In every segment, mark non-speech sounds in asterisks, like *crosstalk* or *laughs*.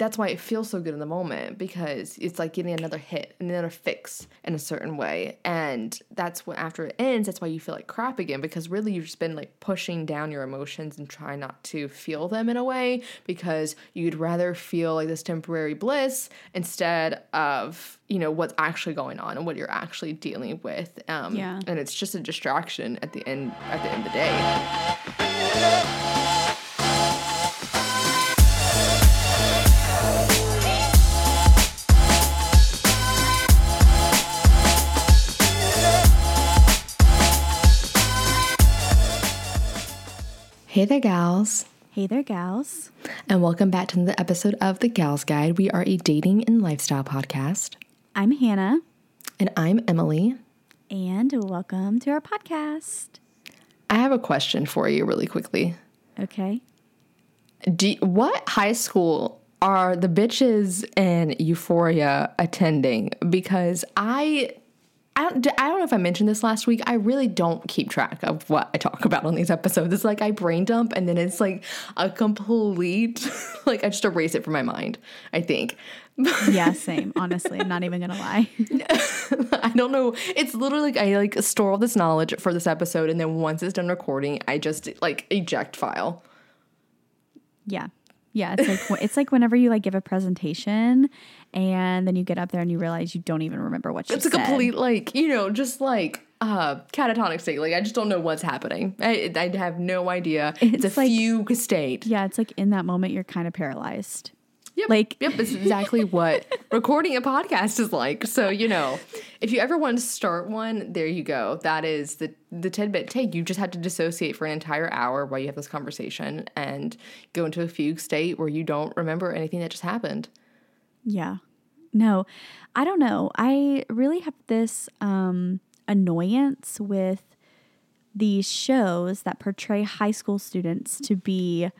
that's why it feels so good in the moment because it's like getting another hit, and another fix in a certain way. And that's what after it ends, that's why you feel like crap again because really you've just been like pushing down your emotions and trying not to feel them in a way because you'd rather feel like this temporary bliss instead of you know what's actually going on and what you're actually dealing with um Yeah. and it's just a distraction at the end at the end of the day hey there gals Hey there, gals. and welcome back to another episode of the gals guide we are a dating and lifestyle podcast I'm Hannah, and i'm emily and welcome to our podcast. i have a question for you really quickly Okay. Do what high school are the bitches in Euphoria attending? Because I, I don't, I don't know if I mentioned this last week. I really don't keep track of what I talk *laughs* about on these episodes. It's like I brain dump and then it's like a complete, *laughs* like I just erase it from my mind. I think. *laughs* Yeah, same. Honestly, I'm not even gonna lie. I don't know. It's literally like I like store all this knowledge for this episode, and then once it's done recording, I just like eject file. Yeah. Yeah, it's like it's like whenever you like give a presentation and then you get up there and you realize you don't even remember what you said. it's a complete like you know just like uh catatonic state. Like i just don't know what's happening. I, I have no idea. It's, It's a like- fugue state. Yeah, it's like in that moment you're kind of paralyzed. yep. Like- yep it's exactly *laughs* what recording a podcast is like. So you know if you ever want to start one there you go. That is the the tidbit. Take you just have to dissociate for an entire hour while you have this conversation and go into a fugue state where you don't remember anything that just happened Yeah. No, I don't know. I really have this um, annoyance with these shows that portray high school students to be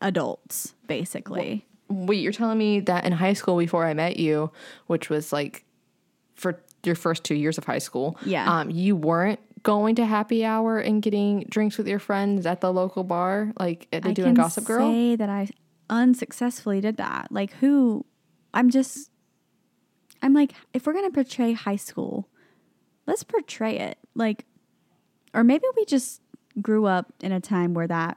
adults, basically. Wait, you're telling me that in high school before I met you, which was like for your first two years of high school, Yeah. um, you weren't going to happy hour and getting drinks with your friends at the local bar, like they do in Gossip Girl. say that I unsuccessfully did that. Like, who? I'm just. I'm like, if we're gonna portray high school, let's portray it like, or maybe we just grew up in a time where that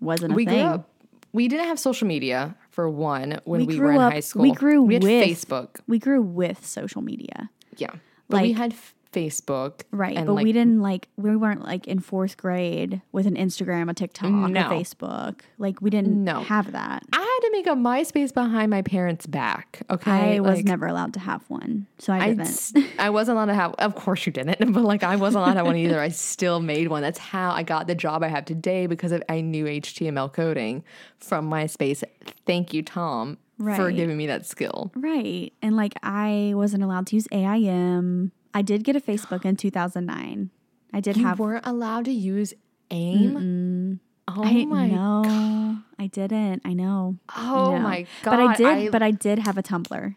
wasn't a we thing. grew up. We didn't have social media for one when we, We were in up- high school. we grew we with- Facebook. we grew with social media. Yeah, but we had f- Facebook, Right. But like, we didn't like we weren't like in fourth grade with an Instagram, a TikTok, No. a Facebook. Like we didn't No. have that. I had to make a MySpace behind my parents' back. Okay, I was Like, never allowed to have one. So I I, didn't. s- I wasn't allowed to have. Of course you didn't, *laughs* but like I wasn't allowed to have one either. I still made one. That's how I got the job I have today because of, I knew HTML coding from MySpace. Thank you, Tom, for giving me that skill. right. And like I wasn't allowed to use AIM. I did get a Facebook in 2009. I did You have weren't allowed to use AIM. Oh I my no, I didn't. I know. I Oh know. my god! But I did. I- but I did have a Tumblr.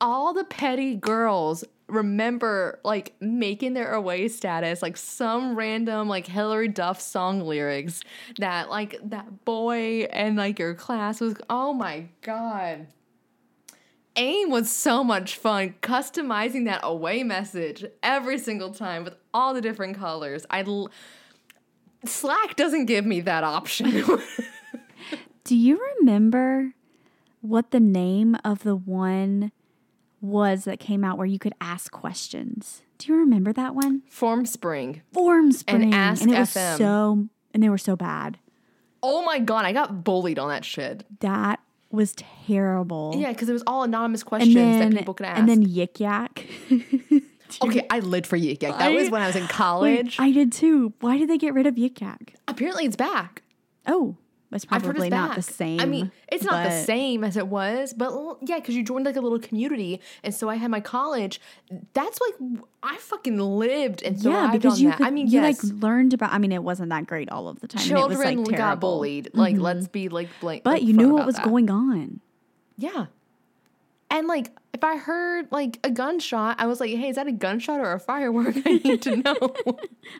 all the petty girls remember like making their away status like some random like Hilary Duff song lyrics that like that boy and like your class was oh my god AIM was so much fun customizing that away message every single time with all the different colors. I l- Slack doesn't give me that option. *laughs* Do you remember what the name of the one was that came out where you could ask questions? Do you remember that one? Form Spring. Formspring. Ask and it was FM. so and they were so bad. Oh my god, I got bullied on that shit. That was terrible. Yeah, because it was all anonymous questions then that people could ask. and then Yik Yak. *laughs* okay, I lived for Yik Yak. That I- was when I was in *gasps* Wait, college. I did too. Why did they get rid of Yik Yak? Apparently, it's back. Oh, it's probably not back. the same. I mean, it's not the same as it was, but l- yeah, because you joined like a little community, and so I had my college. That's like I fucking lived and Yeah, because on you that. could, I mean, you yes, like learned about. I mean, it wasn't that great all of the time. it was, children like, got bullied. Like, mm-hmm. let's be like blank. But you knew what was that. going on. Yeah. And like, if I heard like a gunshot, I was like, "Hey, is that a gunshot or a firework? *laughs* I need to know."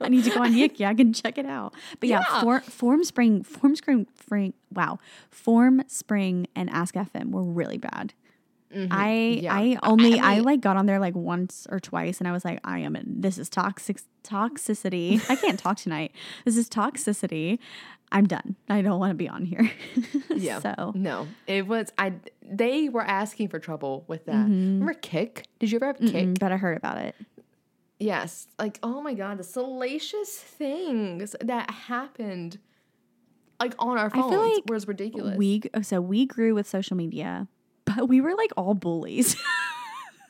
I need to go on Yik Yak and check it out. But yeah, Yeah. For, Formspring, Form Spring, Spring, wow, Formspring and Ask FM were really bad. I Mm-hmm. Yeah. I only I, mean- like got on there like once or twice, and I was like, I am in, this is toxic toxicity. *laughs* I can't talk tonight. This is toxicity. I'm done. I don't want to be on here. *laughs* yeah. so no, it was I. They were asking for trouble with that. Remember Kik? Did you ever have Kik? mm, but I heard about it. Yes. Like, oh my god, the salacious things that happened, like on our I feel phones, like was ridiculous. We so we grew with social media, but we were like all bullies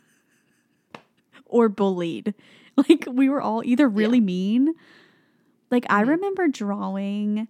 *laughs* or bullied. *laughs* Like we were all either really mean. Like Mm-hmm. *laughs* I remember drawing.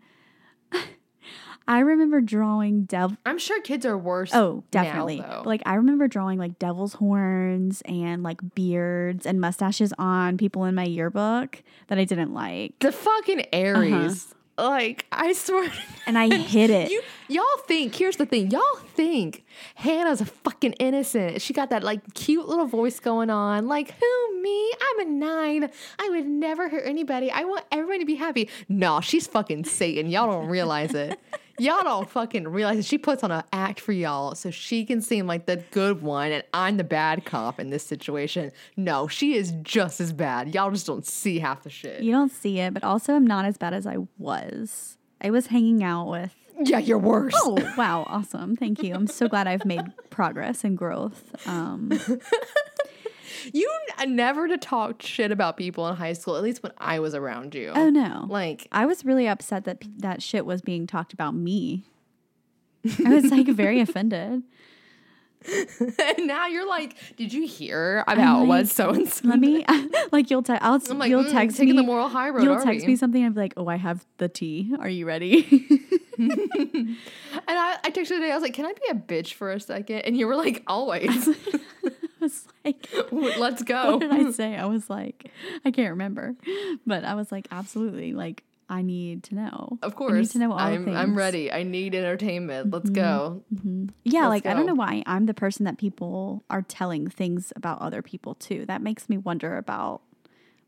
I remember drawing devil. I'm sure kids are worse. Oh, definitely. though. like I remember drawing like devil's horns and like beards and mustaches on people in my yearbook that I didn't like, the fucking Aries. Like, I swear. *laughs* and I hit it. You y'all think here's the thing. Y'all think Hannah's a fucking innocent. She got that like cute little voice going on. Like, who me? I'm a nine. I would never hurt anybody. I want everybody to be happy. No, she's fucking Satan. Y'all don't realize it. *laughs* Y'all don't fucking realize it. She puts on an act for y'all so she can seem like the good one and I'm the bad cop in this situation. No, she is just as bad. Y'all just don't see half the shit. You don't see it, but also I'm not as bad as I was. I was hanging out with. Yeah, you're worse. Oh wow, awesome! Thank you. I'm so glad I've made progress and growth. Um, *laughs* You never to talk shit about people in high school, at least when I was around you. oh no, Like, I was really upset that that shit was being talked about me. I was like *laughs* very offended. and now you're like, did you hear about like, what so and so? Let me *laughs* like you'll text. I'll I'm like, you'll mm, text taking me. the moral high road. You'll text we? me something. be like, "Oh, I have the tea. Are you ready?" *laughs* And I, I texted you today. I was like, can I be a bitch for a second? And you were like, always. Was like, *laughs* Let's go. what did I say? I was like, I can't remember, but I was like, absolutely, like I need to know. Of I need course. to know all I'm, I'm ready. I need entertainment. Let's mm-hmm. go. Mm-hmm. Yeah, Let's like I don't know why I'm the person that people are telling things about other people too. That makes me wonder about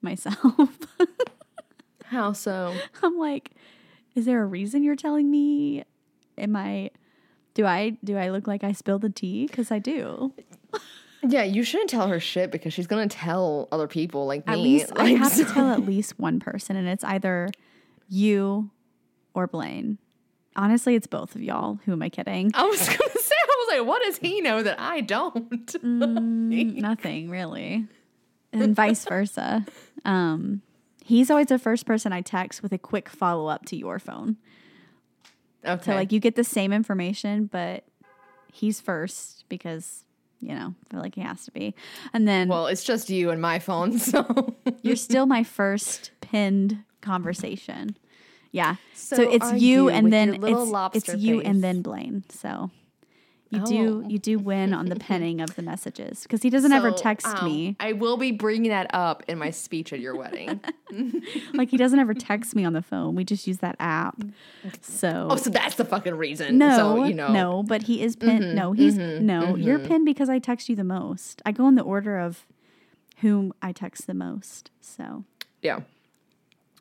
myself. *laughs* How so? I'm like, is there a reason you're telling me? Am I? Do I do I look like I spilled the tea? Because I do. *laughs* Yeah, you shouldn't tell her shit because she's gonna tell other people like At me. least I *laughs* Like, have to tell at least one person, and it's either you or Blaine. Honestly, it's both of y'all. Who am I kidding? I was gonna *laughs* say, I was like, what does he know that I don't? *laughs* Mm, nothing really, and vice versa. Um, he's always the first person I text with a quick follow up to your phone. okay. So like you get the same information, but he's first because you know I feel like he has to be, and then well, it's just you and my phone, *laughs* so you're still my first pinned conversation. Yeah. So, So it's you, you and then it's, lobster it's you and then Blaine. So you do Oh. you do win on the penning of the messages because he doesn't ever text um, me. I will be bringing that up in my speech at your wedding. *laughs* Like he doesn't ever text me on the phone. We just use that app. So oh, so that's the fucking reason. no, so, you know, no, but he is pinned. Mm-hmm, no, he's mm-hmm, no. You're mm-hmm. pinned because I text you the most. I go in the order of whom I text the most. So Yeah.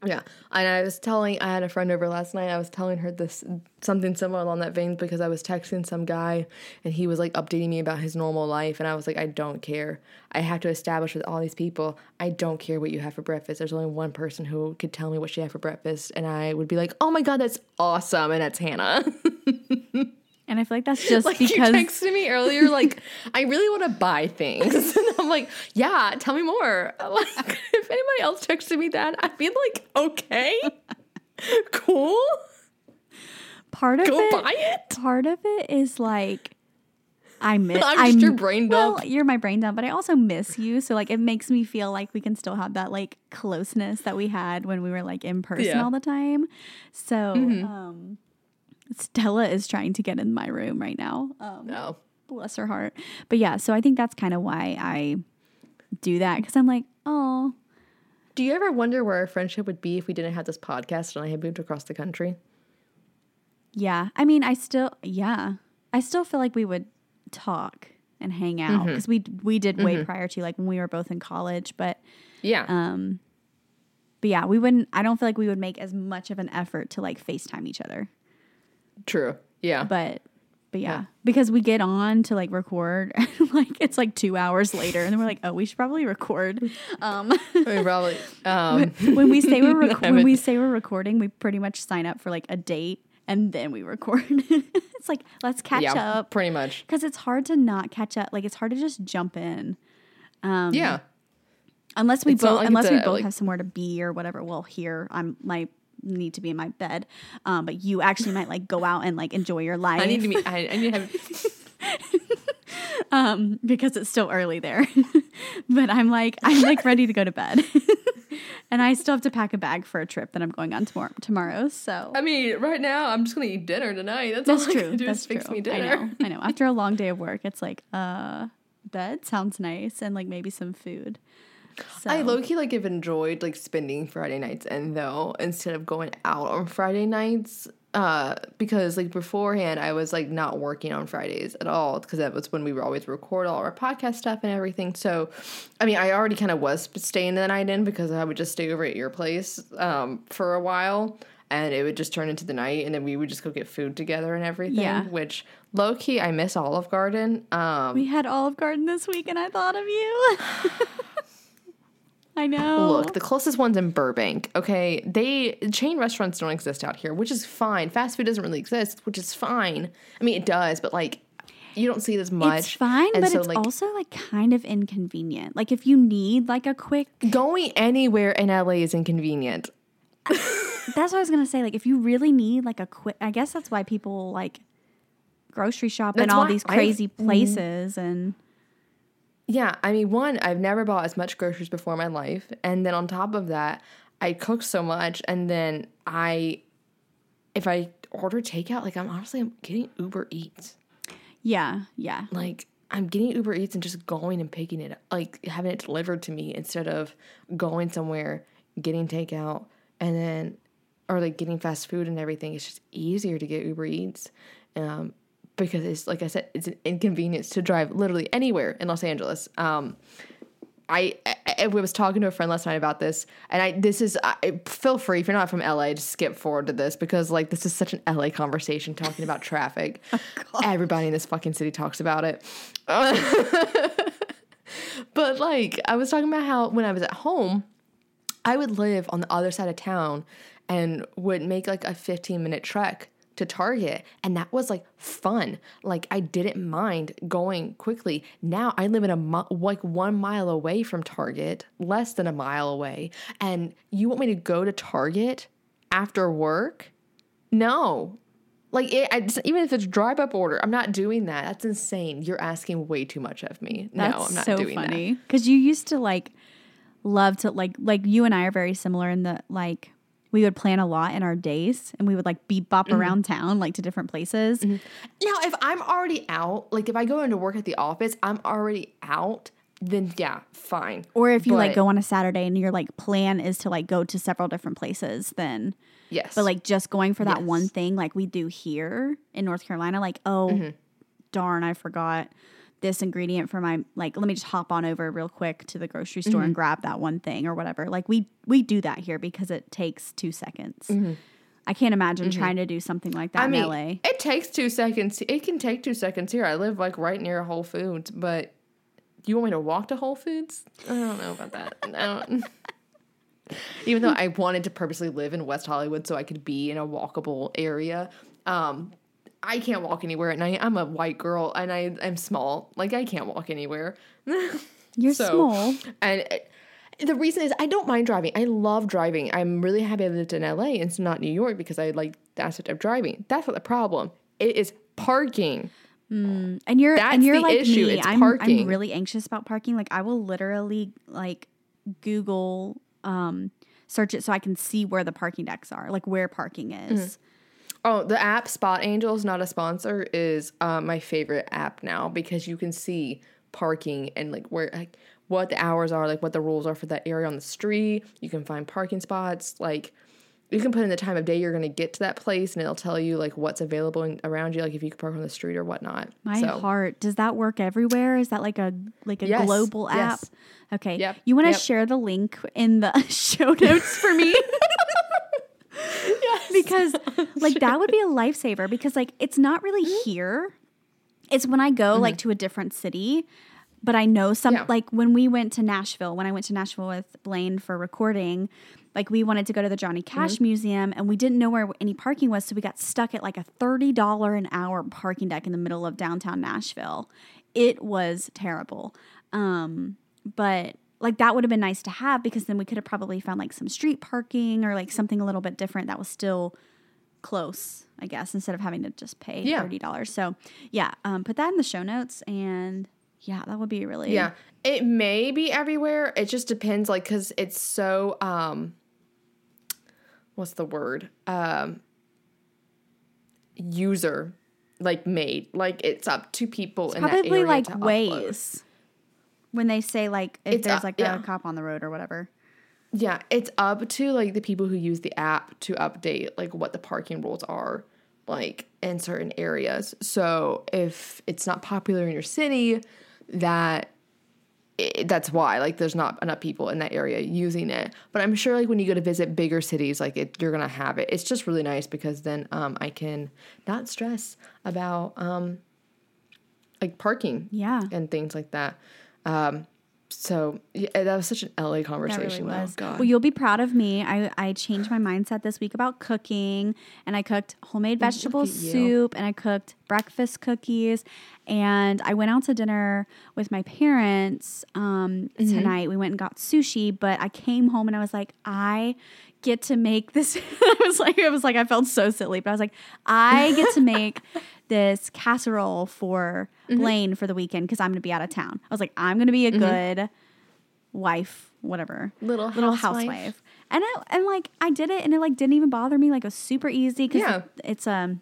Yeah. And I was telling, I had a friend over last night. I was telling her this, something similar along that vein because I was texting some guy and he was like updating me about his normal life. And I was like, I don't care. I have to establish with all these people, I don't care what you have for breakfast. There's only one person who could tell me what she had for breakfast. And I would be like, oh my God, that's awesome. And that's Hannah. *laughs* and I feel like that's *laughs* just like because you texted me earlier, like, *laughs* I really want to buy things. *laughs* And I'm like, yeah, tell me more. Like, if anybody else texted me that, I'd be like, okay, cool, part of go it buy it. part of it is like I miss. I'm just your brain well, dump. you're my brain dump, but I also miss you. So like, it makes me feel like we can still have that like closeness that we had when we were like in person Yeah. Mm-hmm. all the time. So um, Stella is trying to get in my room right now. Um, No. bless her heart. But yeah, so I think that's kind of why I do that because I'm like, oh, Do you ever wonder where our friendship would be if we didn't have this podcast and I had moved across the country? yeah. I mean, I still, yeah, I still feel like we would talk. and hang out because we we did way prior to like when we were both in college, but Yeah. um, but yeah, we wouldn't. I don't feel like we would make as much of an effort to like Facetime each other, True. Yeah. but. But yeah, Yeah. because we get on to like record, *laughs* and like it's like two hours later, and then we're like, oh, we should probably record. Um, *laughs* we probably. *laughs* Um, when we say we're rec- when we say we're recording, we pretty much sign up for like a date and then we record. it's like let's catch yeah. up Pretty much. because it's hard to not catch up. Like it's hard to just jump in. Um, Yeah. unless we It's both like unless we both like- have somewhere to be or whatever. Well, here I'm my need to be in my bed, um, but you actually might like go out and like enjoy your life. I need to be. I, I need to have. *laughs* um, because it's still early there. *laughs* but I'm like, I'm like ready to go to bed. *laughs* and I still have to pack a bag for a trip that I'm going on tomorrow. Tomorrow, so I mean, right now I'm just gonna eat dinner tonight. That's, that's all I true. can do That's is fix true. me I know. I know. After a long day of work, it's like, uh, bed sounds nice, and like maybe some food. So I low key like have enjoyed like spending Friday nights and though instead of going out on Friday nights. Uh, because like beforehand, I was like not working on Fridays at all because that was when we would always record all our podcast stuff and everything. So, I mean, I already kind of was staying the night in because I would just stay over at your place um, for a while and it would just turn into the night and then we would just go get food together and everything. Yeah. Which low key, I miss Olive Garden. Um, we had Olive Garden this week, and I thought of you. *laughs* *laughs* I know. Look, the closest one's in Burbank. Okay, they chain restaurants don't exist out here, which is fine. Fast food doesn't really exist, which is fine. I mean, it does, but like, you don't see as much. it's fine, And but so, it's like, also like kind of inconvenient. Like if you need like a quick going anywhere in LA is inconvenient. That's what I was gonna say. Like, if you really need like a quick, I guess that's why people like grocery shop in That's all why these crazy places. And Yeah, I mean, one, I've never bought as much groceries before in my life, and then on top of that, I cook so much, and then I, if I order takeout, like I'm honestly I'm getting Uber Eats. yeah, yeah, like I'm getting Uber Eats and just going and picking it, like having it delivered to me instead of going somewhere, getting takeout, and then, or like getting fast food and everything. It's just easier to get Uber Eats, um, because it's like I said, it's an inconvenience to drive literally anywhere in Los Angeles. Um, I, I, I was talking to a friend last night about this, and I this is I, feel free if you're not from LA to skip forward to this because like this is such an LA conversation talking about traffic. *laughs* Everybody in this fucking city talks about it. *laughs* but like I was talking about how when I was at home, I would live on the other side of town and would make like a 15 minute trek to Target. And that was like fun. Like I didn't mind going quickly. Now I live in a mi- like one mile away from Target, less than a mile away. And you want me to go to Target after work? No. Like it, I just, even if it's drive up order, I'm not doing that. That's insane. You're asking way too much of me. that's no, I'm not so doing that. funny because you used to like love to like like you and I are very similar in the like we would plan a lot in our days and we would like beep bop Mm-hmm. around town like to different places. Now, if I'm already out, like if I go into work at the office, I'm already out, then yeah, fine. Or if you like go on a Saturday and your like plan is to like go to several different places, then Yes. But like just going for that Yes. one thing, like we do here in North Carolina, like, oh, Mm-hmm. darn, I forgot this ingredient for my like let me just hop on over real quick to the grocery store Mm-hmm. and grab that one thing or whatever. Like we we do that here because it takes two seconds. I can't imagine trying to do something like that Mm-hmm. I in mean, LA. it takes two seconds. It can take two seconds here. I live like right near Whole Foods, but do you want me to walk to Whole Foods? I don't know about that. I don't. *laughs* Even though I wanted to purposely live in West Hollywood so I could be in a walkable area, um, I can't walk anywhere at night. I'm a white girl and I am small. Like I can't walk anywhere. *laughs* You're So- small. And it- the reason is I don't mind driving. I love driving. I'm really happy I lived in LA and it's not New York because I like the aspect of driving. That's not the problem. It is parking. Mm, and you're That's and you're the like issue, me. it's I'm parking. I'm really anxious about parking. Like I will literally like Google um search it so I can see where the parking decks are, like where parking is. Mm. Oh, the app SpotAngels, not a sponsor, is uh, my favorite app now because you can see parking and like where like what the hours are, like what the rules are for that area on the street. You can find parking spots. Like you can put in the time of day you're going to get to that place and it'll tell you like what's available in, around you like if you can park on the street or whatnot My so heart. Does that work everywhere? Is that like a like a Yes, global app? yes. Okay. Yep, You want to yep. share the link in the *laughs* show notes for me? *laughs* because *laughs* like that would be a lifesaver because like it's not really Mm-hmm. here. It's when I go like to a different city, but I know some Yeah. like when we went to Nashville, when I went to Nashville with Blaine for recording, like we wanted to go to the Johnny Cash Mm-hmm. Museum and we didn't know where any parking was, so we got stuck at like a $30 an hour parking deck in the middle of downtown Nashville. It was terrible. Um, but like that would have been nice to have because then we could have probably found like some street parking or like something a little bit different that was still close, I guess, instead of having to just pay Yeah. thirty dollars. So yeah, um, put that in the show notes and yeah, that would be really yeah it may be everywhere it just depends like because it's so um what's the word um user like made like it's up to people in that probably area like Waze when they say like if It's, there's uh, like yeah. a cop on the road or whatever. Yeah, it's up to like the people who use the app to update like what the parking rules are like in certain areas. So if it's not popular in your city, that i that's why like there's not enough people in that area using it. But I'm sure like when you go to visit bigger cities, like it, you're gonna have it. It's just really nice because then um, I can not stress about um, like parking Yeah. and things like that. Um, so yeah, that was such an LA That conversation. really was. God. Well, you'll be proud of me. I, I changed my mindset this week about cooking, and I cooked homemade vegetable soup, and I cooked breakfast cookies, and I went out to dinner with my parents um, Mm-hmm. tonight. We went and got sushi, but I came home and I was like, I get to make this. *laughs* I was like, I was like, I felt so silly, but I was like, I get to make *laughs* this casserole for Mm-hmm. Blaine for the weekend because I'm going to be out of town. I was like, I'm going to be a good wife, whatever, Little little housewife. housewife. And I, and like I did it, and it like didn't even bother me. Like it was super easy because Yeah. it's um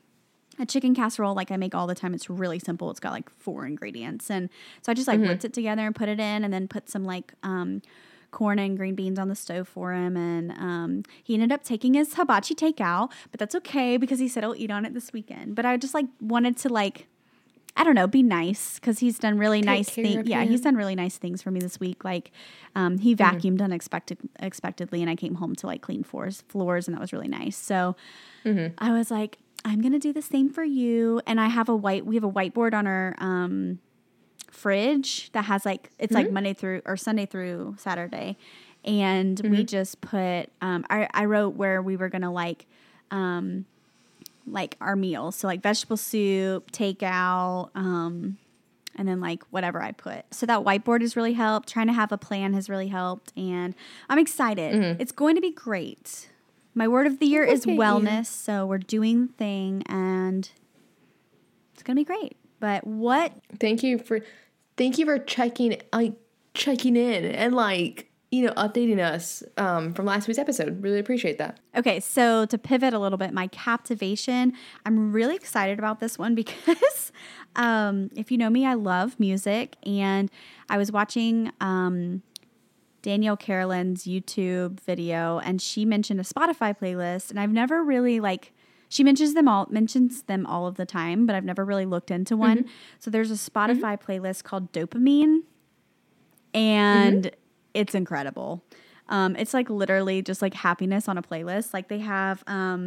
a chicken casserole like I make all the time. It's really simple. It's got like four ingredients, and so I just Mm-hmm. like whipped it together and put it in, and then put some like um corn and green beans on the stove for him. And um, he ended up taking his hibachi takeout, but that's okay because he said he'll eat on it this weekend. But I just like wanted to like. I don't know, be nice because he's done really nice things. Yeah, him. he's done really nice things for me this week. Like, um, he Mm-hmm. vacuumed unexpected expectedly, and I came home to like clean floors, floors, and that was really nice. So, Mm-hmm. I was like, I'm gonna do the same for you. And I have a white, we have a whiteboard on our um, fridge that has like it's like Monday through or Sunday through Saturday, and we just put. Um, I I wrote where we were gonna like. Um, like our meals. So like vegetable soup, takeout, um, and then like whatever I put. So that whiteboard has really helped. Trying to have a plan has really helped, and I'm excited. It's going to be great. My word of the year is at you. wellness. So we're doing the thing, and it's gonna be great. But what thank you for thank you for checking like checking in and like you know updating us um, from last week's episode. Really appreciate that. Okay, so to pivot a little bit, my captivation, I'm really excited about this one *laughs* because um, if you know me, I love music. And I was watching um, Danielle Carolan's YouTube video, and she mentioned a Spotify playlist. And I've never really like, she mentions them all, mentions them all of the time, but I've never really looked into one. So there's a Spotify playlist called Dopamine and it's incredible. Um, it's like literally just like happiness on a playlist. Like they have um,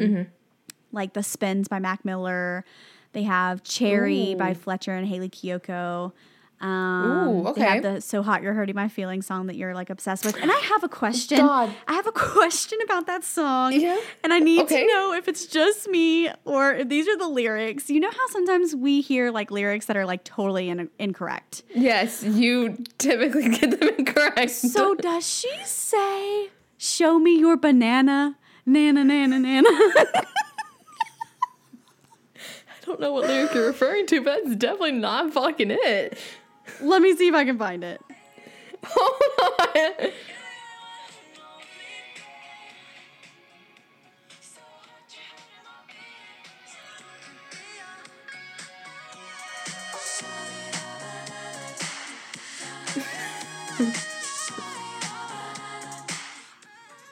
like the Spins by Mac Miller. They have Cherry by Fletcher and Hayley Kiyoko. Um, Ooh, They have okay. the "So Hot You're Hurting My Feelings" song that you're like obsessed with. And I have a question. God. I have a *laughs* question about that song. Yeah? And I need Okay. to know if it's just me or if these are the lyrics. You know how sometimes we hear like lyrics that are like totally in- incorrect. Yes, you typically *laughs* get them incorrect. So does she say, "Show me your banana"? Nana, nana, nana. *laughs* I don't know what lyric you're referring to, but it's definitely not fucking it. Let me see if I can find it. Hold *laughs* on.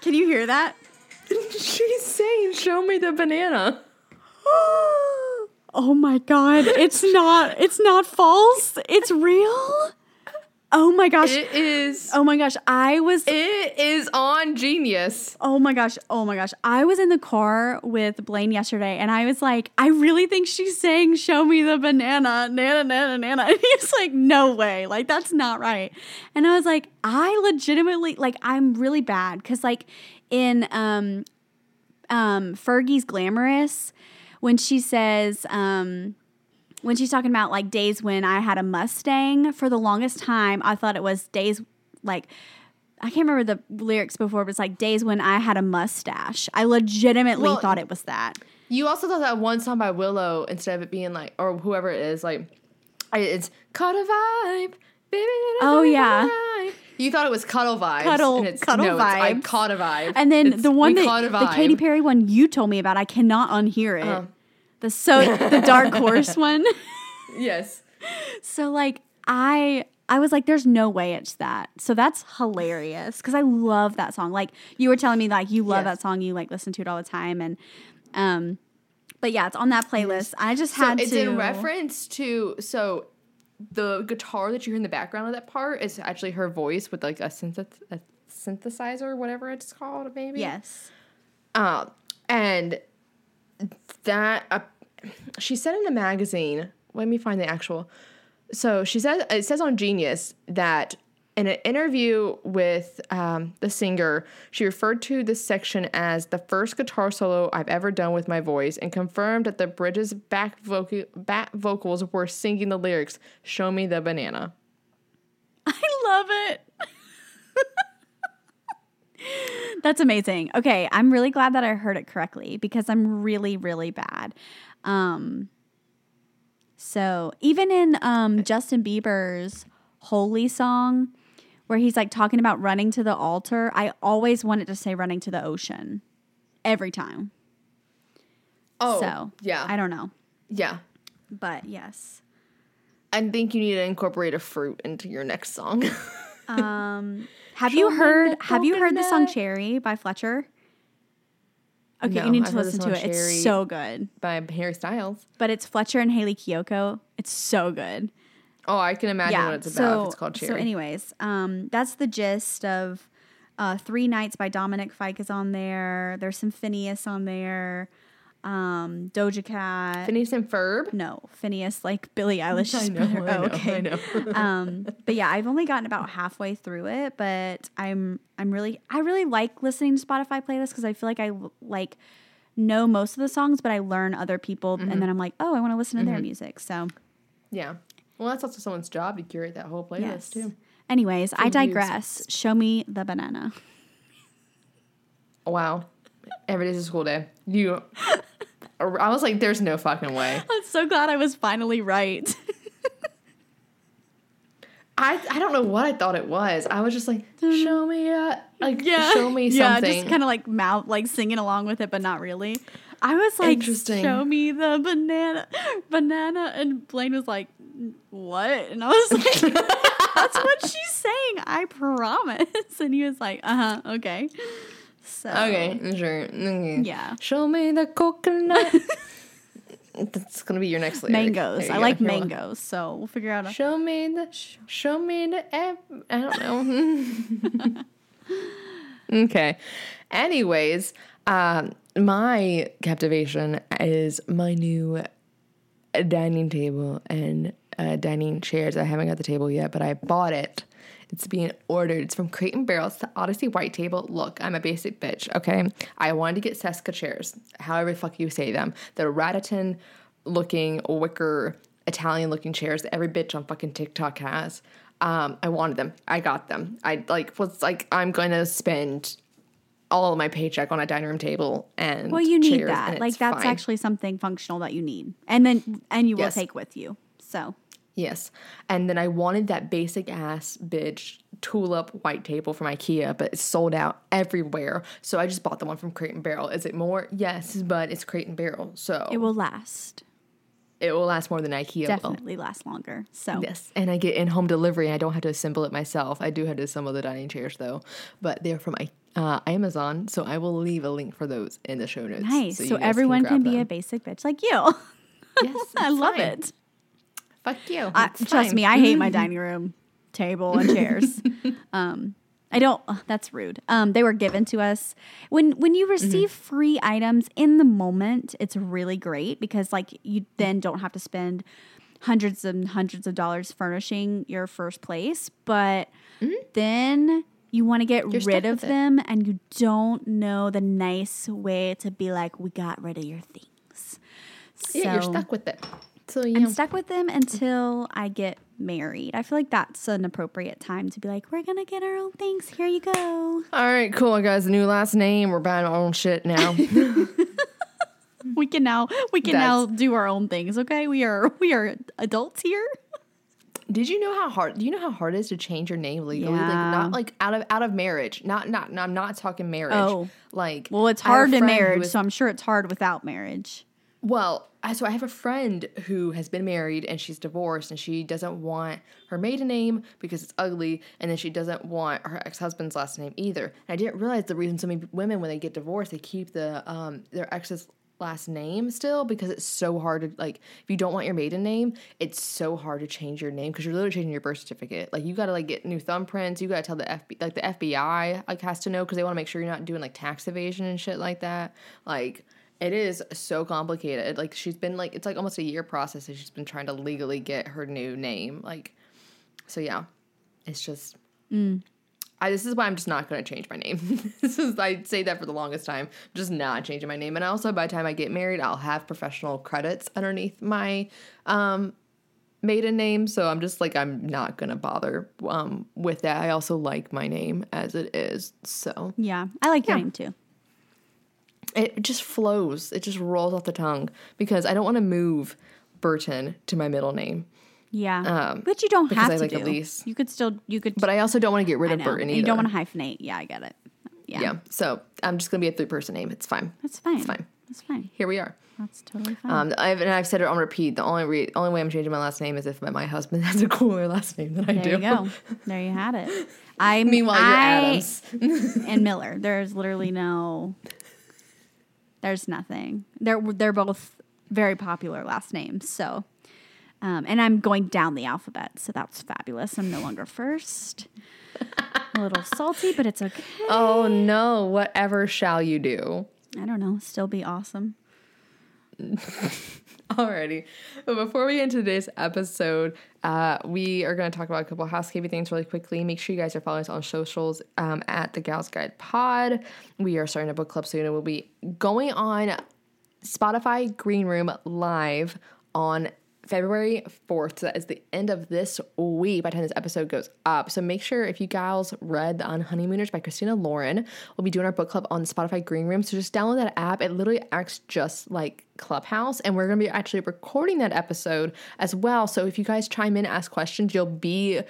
Can you hear that? *laughs* She's saying, Show me the banana. *gasps* *laughs* oh my god, it's not it's not false. It's real. Oh my gosh. It is. oh my gosh, I was It is on Genius. Oh my gosh. Oh my gosh. I was in the car with Blaine yesterday and I was like, I really think she's saying, Show me the banana, nana, nana, nana. *laughs* And he was like, No way. Like, that's not right. And I was like, I legitimately, like, I'm really bad. Cause, like, in um, um, Fergie's Glamorous, when she says, um, when she's talking about like days when I had a Mustang, for the longest time, I thought it was days like I can't remember the lyrics before, but it's like days when I had a mustache. I legitimately Well, thought it was that. You also thought that one song by Willow, instead of it being like, or whoever it is, like, it's a Vibe, baby. Oh, yeah. vibe. You thought it was Cuddle Vibes. Cuddle- and it's, Cuddle no, It's, I Vibes. caught a vibe. And then It's, the one that the. Katy Perry one you told me about, I cannot unhear it. Uh. The so the dark *laughs* horse one. Yes. So like I I was like, there's no way it's that. So that's hilarious because I love that song. Like you were telling me, like you love Yes. that song, you like listen to it all the time, and um, but yeah, it's on that playlist. I just So had it's to. It's in reference to so the guitar that you hear in the background of that part is actually her voice with like a, synth- a synthesizer, whatever it's called, maybe. Yes. Um, and that uh, she said in the magazine. Let me find the actual. So she says, it says on Genius that in an interview with um, the singer, she referred to this section as the first guitar solo I've ever done with my voice, and confirmed that the bridge's back vocal back vocals were singing the lyrics "Show me the banana." I love it. *laughs* That's amazing. Okay, I'm really glad that I heard it correctly because I'm really, really bad. Um, so even in um, Justin Bieber's "Holy" song, where he's like talking about running to the altar, I always wanted to say "running to the ocean" every time. Oh, so yeah, I don't know, yeah. but yes. I think you need to incorporate a fruit into your next song. *laughs* Um, have Show you heard? the Have you heard the song "Cherry" by Fletcher? Okay, No, you need to listen to it. It's so good. by Harry Styles. But it's Fletcher and Hayley Kiyoko. It's so good. Oh, I can imagine yeah. what it's about. so, it's called Cherry. so, anyways, um, that's the gist of uh, Three Nights by Dominic Fike is on there. There's some Finneas on there. Um, Doja Cat. Phineas and Ferb. no, Finneas like Billie *laughs* Eilish. I know, brother. I Oh, okay. I know. *laughs* um, but yeah, I've only gotten about halfway through it, but I'm I'm really I really like listening to Spotify playlists because I feel like I like know most of the songs, but I learn other people, Mm-hmm. and then I'm like, oh, I want to listen to their music. So, Yeah. Well, that's also someone's job to curate that whole playlist yes. too. Anyways, I you. digress. Show me the banana. Wow. Every day's a school day. You. I was like, "There's no fucking way." *laughs* I'm so glad I was finally right. I I don't know what I thought it was. I was just like, *laughs* "Show me a like, yeah. show me yeah, just kind of like mouth, like singing along with it, but not really. I was like, show me the banana, banana, and Blaine was like, what? And I was *laughs* like, that's what she's saying. I promise. And he was like, uh huh, okay. So okay, sure. Okay. Yeah. Show me the coconut. *laughs* That's gonna be your next lyric. mangoes. I go. like welcome. mangoes, so we'll figure out. A- Show me the show me the app. I don't know. *laughs* okay. Anyways, um, my captivation is my new dining table and uh, dining chairs. I haven't got the table yet, but I bought it. It's being ordered. It's from Crate and Barrel. It's the Odyssey White Table. Look, I'm a basic bitch, okay? I wanted to get Cesca chairs, however the fuck you say them. The Ratatin looking wicker Italian looking chairs that every bitch on fucking TikTok has. Um, I wanted them. I got them. I like was like I'm going to spend all of my paycheck on a dining room table and well, you need that. Like that's fine. actually something functional that you need, and then and you will take with you. So Yes. And then I wanted that basic ass bitch tulip white table from IKEA, but it's sold out everywhere. So I just bought the one from Crate and Barrel. Is it more? Yes, but it's Crate and Barrel. So it will last. it will last more than IKEA will. Definitely last longer. So Yes. And I get in home delivery. I don't have to assemble it myself. I do have to assemble the dining chairs though, but they're from uh, Amazon. So I will leave a link for those in the show notes. Nice. So, guys everyone can, grab be a basic bitch like you. *laughs* Yes, I love fine. it. Fuck you. I, trust me, I hate my *laughs* dining room table and chairs. *laughs* um, I don't. ugh, that's rude. Um, they were given to us when when you receive free items in the moment. It's really great because like you then don't have to spend hundreds and hundreds of dollars furnishing your first place, but then. You want to get You're rid of with it. them, and you don't know the nice way to be like, "We got rid of your things." Yeah, you're stuck with it. So you I'm stuck with them until I get married. I feel like that's an appropriate time to be like, we're gonna get our own things. Here you go. all right, cool, guys. New last name. We're buying our own shit now. *laughs* *laughs* We can now we can now do our own things. Okay, we are we are adults here. Did you know how hard? Do you know how hard it is to change your name legally? Like Yeah. not like out of out of marriage. Not not. no, I'm not talking marriage. Oh. like Well, it's I have a hard in marriage, is- so I'm sure it's hard without marriage. Well, I- so I have a friend who has been married and she's divorced and she doesn't want her maiden name because it's ugly and then she doesn't want her ex-husband's last name either. And I didn't realize the reason so many women when they get divorced they keep the um their ex's last name still because it's so hard to like if you don't want your maiden name it's so hard to change your name because you're literally changing your birth certificate. Like you got to like get new thumbprints. You got to tell the FBI like the FBI like has to know because they want to make sure you're not doing like tax evasion and shit like that. Like it is so complicated. Like she's been like it's like almost a year process that she's been trying to legally get her new name. Like so yeah. It's just I this is why I'm just not gonna change my name. *laughs* this is I say that for the longest time. I'm just not changing my name. And also by the time I get married, I'll have professional credits underneath my um maiden name. So I'm just like I'm not gonna bother um with that. I also like my name as it is. So Yeah, I like your Yeah. name too. It just flows. It just rolls off the tongue because I don't want to move Burton to my middle name, Yeah, Um, but you don't have I to like do. Aleece. You could still you could. but I also don't want to get rid of. Burton either. you don't want to hyphenate. Yeah, I get it. Yeah, yeah, so I'm just gonna be a three person name. It's fine. that's fine. It's fine. That's fine. Here we are. That's totally fine. Um, I've, and I've said it on repeat. The only re- only way I'm changing my last name is if my, my husband *laughs* has a cooler last name than I there do. you go. There you had it. I *laughs* Meanwhile, you're Adams. and Miller. There's literally no. There's nothing. They're they're both very popular last names. So, um, and I'm going down the alphabet, so that's fabulous. I'm no longer first. A little *laughs* salty, but it's okay. Oh no! Whatever shall you do? I don't know. Still be awesome. *laughs* *laughs* Alrighty. But before we get into today's episode, uh, we are going to talk about a couple housekeeping things really quickly. Make sure you guys are following us on socials um, at the Gals Guide Pod. We are starting a book club soon and we'll be going on Spotify Green Room live on February 4th. So that is the end of this week by the time this episode goes up. So make sure if you gals read Unhoneymooners by Christina Lauren, we'll be doing our book club on Spotify Green Room. So just download that app. It literally acts just like Clubhouse. And we're going to be actually recording that episode as well. So if you guys chime in, ask questions, you'll be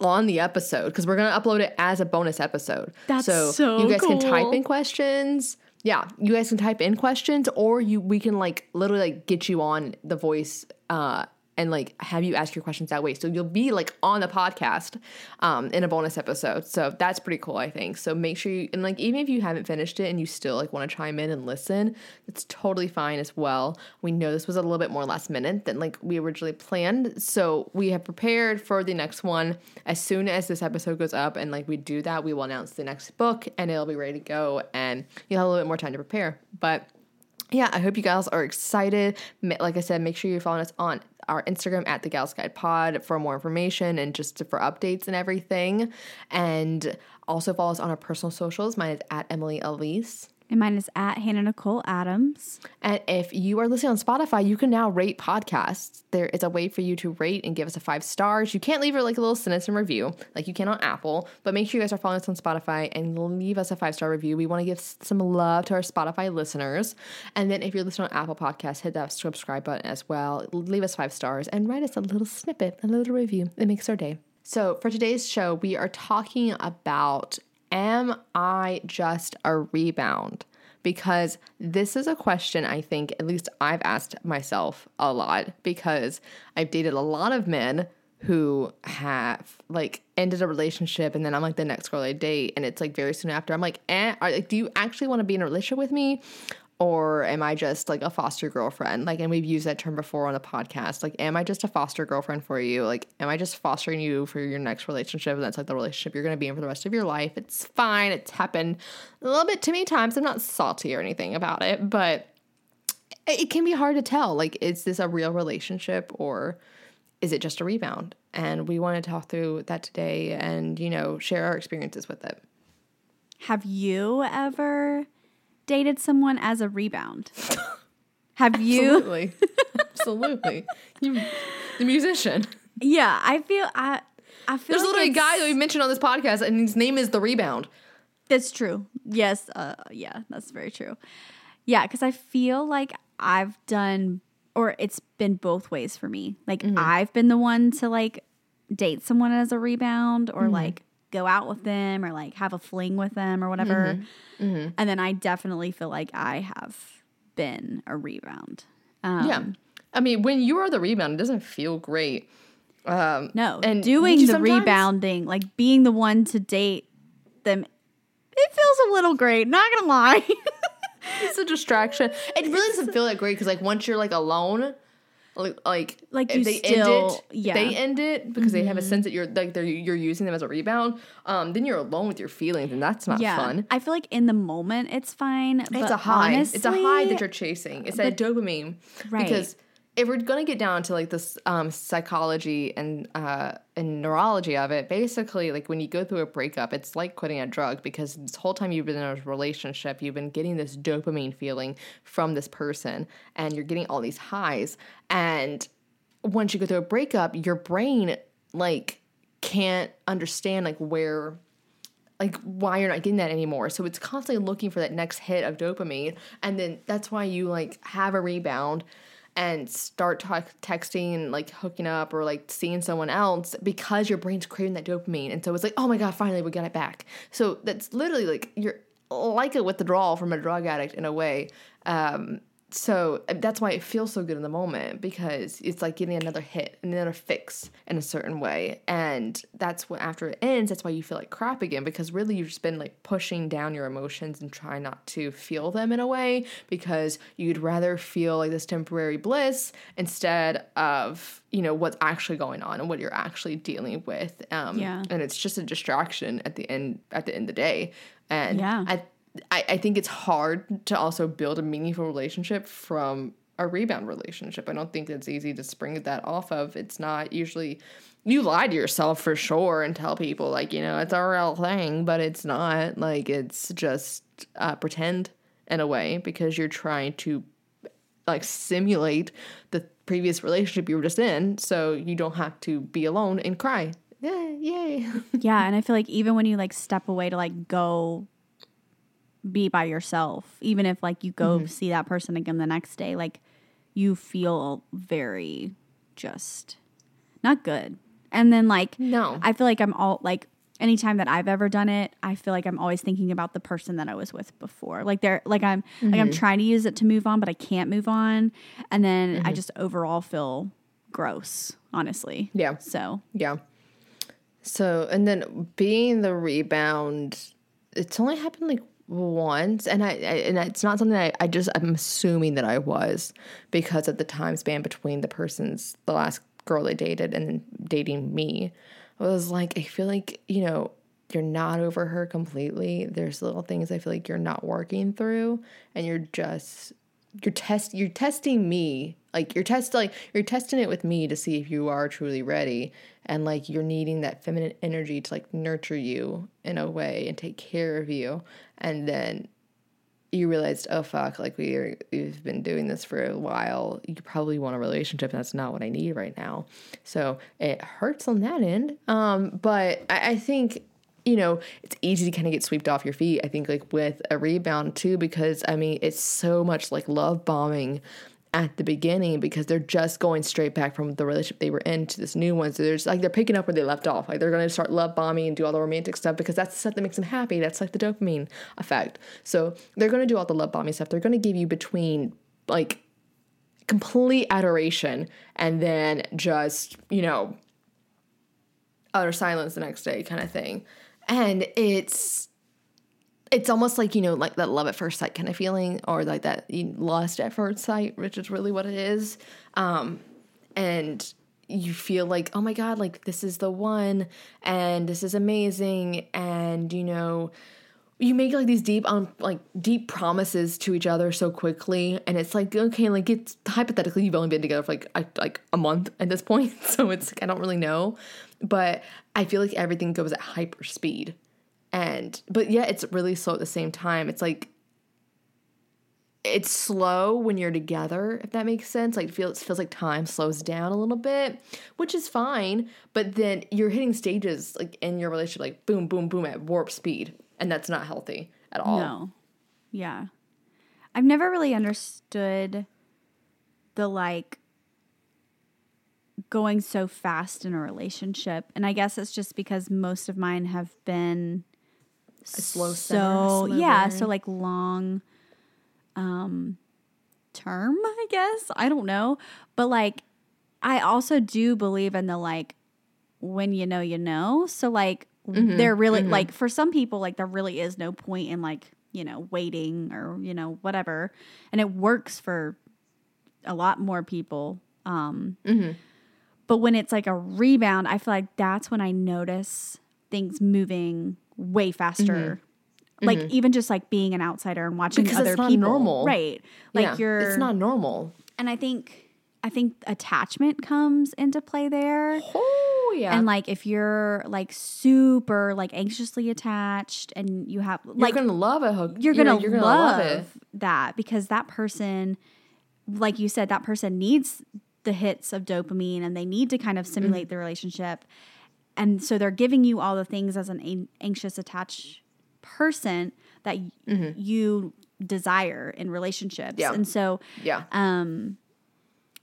on the episode because we're going to upload it as a bonus episode. That's so, so you guys can type in questions. Yeah, you guys can type in questions or you we can like literally like get you on the voice uh and like have you ask your questions that way. So you'll be like on the podcast um in a bonus episode. So that's pretty cool, I think. So make sure you and like even if you haven't finished it and you still like want to chime in and listen, it's totally fine as well. We know this was a little bit more last minute than like we originally planned. So we have prepared for the next one as soon as this episode goes up and like we do that, we will announce the next book and it'll be ready to go and you'll have a little bit more time to prepare. But yeah, I hope you guys are excited. Like I said, make sure you're following us on our Instagram at the Gals Guide Pod for more information and just for updates and everything. And also follow us on our personal socials. Mine is at Emily Aleece. And mine is at Hannah Nicole Adams. And if you are listening on Spotify, you can now rate podcasts. There is a way for you to rate and give us a five stars. You can't leave her like a little sentence and review like you can on Apple, but make sure you guys are following us on Spotify and leave us a five star review. We want to give some love to our Spotify listeners. And then if you're listening on Apple Podcasts, hit that subscribe button as well. Leave us five stars and write us a little snippet, a little review. It makes our day. So for today's show, we are talking about Am I just a rebound? Because this is a question I think, at least I've asked myself a lot because I've dated a lot of men who have like ended a relationship and then I'm like the next girl I date and it's like very soon after I'm like, eh, are, like, do you actually want to be in a relationship with me? Or am I just like a foster girlfriend? Like, and we've used that term before on the podcast. Like, am I just a foster girlfriend for you? Like, am I just fostering you for your next relationship? And that's like the relationship you're going to be in for the rest of your life. It's fine. It's happened a little bit too many times. I'm not salty or anything about it, but it can be hard to tell. Like, is this a real relationship or is it just a rebound? And we want to talk through that today and, you know, share our experiences with it. Have you ever dated someone as a rebound? Have *laughs* you? Absolutely. Absolutely. *laughs* You, the musician. Yeah, I feel I I feel There's like literally a guy that we mentioned on this podcast and his name is The Rebound. That's true. Yes. Uh, yeah, that's very true. Yeah, because I feel like I've done, or it's been both ways for me. Like I've been the one to like date someone as a rebound, or like go out with them, or like have a fling with them, or whatever. And then I definitely feel like I have been a rebound. Um, Yeah. I mean, when you are the rebound, it doesn't feel great. Um, No, And doing the rebounding, like being the one to date them, it feels a little great. Not gonna lie. *laughs* it's a distraction. It really doesn't feel that great because, like, once you're like alone, like, like, Like, you they still- end it, yeah. they end it because they have a sense that you're like they're you're using them as a rebound. Um, then you're alone with your feelings, and that's not fun. I feel like in the moment it's fine. It's but a high. it's a high that you're chasing. It's that dopamine. Right. Because if we're gonna get down to like this um, psychology and uh, and neurology of it, basically, like when you go through a breakup, it's like quitting a drug because this whole time you've been in a relationship, you've been getting this dopamine feeling from this person, and you're getting all these highs. And once you go through a breakup, your brain like can't understand like where like why you're not getting that anymore. So it's constantly looking for that next hit of dopamine, and then that's why you like have a rebound and start talk, texting like hooking up or like seeing someone else because your brain's craving that dopamine, and so it's like, oh my god, finally we got it back. So that's literally like you're like a withdrawal from a drug addict in a way. Um, so that's why it feels so good in the moment because it's like getting another hit, and another fix in a certain way. And that's what after it ends, that's why you feel like crap again because really you've just been like pushing down your emotions and trying not to feel them in a way because you'd rather feel like this temporary bliss instead of, you know, what's actually going on and what you're actually dealing with. Um, Yeah. And it's just a distraction at the end at the end of the day. And Yeah. I I, I think it's hard to also build a meaningful relationship from a rebound relationship. I don't think it's easy to spring that off of. It's not usually you lie to yourself for sure and tell people like you know it's a real thing, but it's not. Like it's just uh, pretend in a way because you're trying to like simulate the previous relationship you were just in, so you don't have to be alone and cry. Yeah, yay. *laughs* Yeah, and I feel like even when you like step away to like go be by yourself, even if like you go mm-hmm. see that person again the next day, like you feel very just not good. And then like No. I feel like I'm all like anytime that I've ever done it, I feel like I'm always thinking about the person that I was with before. Like they're like I'm like I'm mm-hmm. trying to use it to move on, but I can't move on. And then I mm-hmm. just overall feel gross, honestly. Yeah. So Yeah. So, and then being the rebound, it's only happened like once, and I, I and it's not something I, I just I'm assuming that I was because of the time span between the person's the last girl they dated and then dating me. I was like, I feel like you know you're not over her completely. There's little things I feel like you're not working through, and you're just you're test you're testing me like you're test like you're testing it with me to see if you are truly ready and like you're needing that feminine energy to like nurture you in a way and take care of you. And then you realized oh fuck like we are, we've been doing this for a while. You probably want a relationship. And that's not what i need right now. So it hurts on that end. Um but i, I think you know, it's easy to kind of get swept off your feet. I think like with a rebound too, because I mean, it's so much like love bombing at the beginning because they're just going straight back from the relationship they were in to this new one. So there's like they're picking up where they left off. Like they're gonna start love bombing and do all the romantic stuff because that's the stuff that makes them happy. That's like the dopamine effect. So they're gonna do all the love bombing stuff. They're gonna give you between like complete adoration and then just, you know, utter silence the next day kind of thing. And it's it's almost like, you know, like that love at first sight kind of feeling or like that lost at first sight, which is really what it is. Um and you feel like, oh my God, like this is the one and this is amazing. And, you know, you make like these deep um like deep promises to each other so quickly and it's like okay like it's hypothetically you've only been together for like a, like a month *laughs* at this point *laughs* so it's like, i don't really know but i feel like everything goes at hyper speed and but yeah it's really slow at the same time it's like it's slow when you're together, if that makes sense. Like it feels like time slows down a little bit, which is fine. But then you're hitting stages like in your relationship, like boom, boom, boom at warp speed, and that's not healthy at all. No. Yeah. I've never really understood the like going so fast in a relationship. And I guess it's just because most of mine have been A slow so slow yeah, burn. so like long um term, I guess. I don't know. But like I also do believe in the like when you know you know. So like Mm-hmm, there really like for some people like there really is no point in like, you know, waiting or, you know, whatever. And it works for a lot more people. Um Mm-hmm. but when it's like a rebound, I feel like that's when I notice things moving way faster. Like even just like being an outsider and watching Mm-hmm. Because other it's not people, normal. right? Like Yeah, you're, it's not normal. and I think I think attachment comes into play there. Oh yeah. And like if you're like super like anxiously attached and you have you're gonna love it. Hook. you're gonna, you're love, that because that person, like you said, that person needs the hits of dopamine and they need to kind of simulate Mm-hmm. the relationship. And so they're giving you all the things as an an- anxious attached person that y- you desire in relationships. Mm-hmm. Yeah. And so Yeah. um,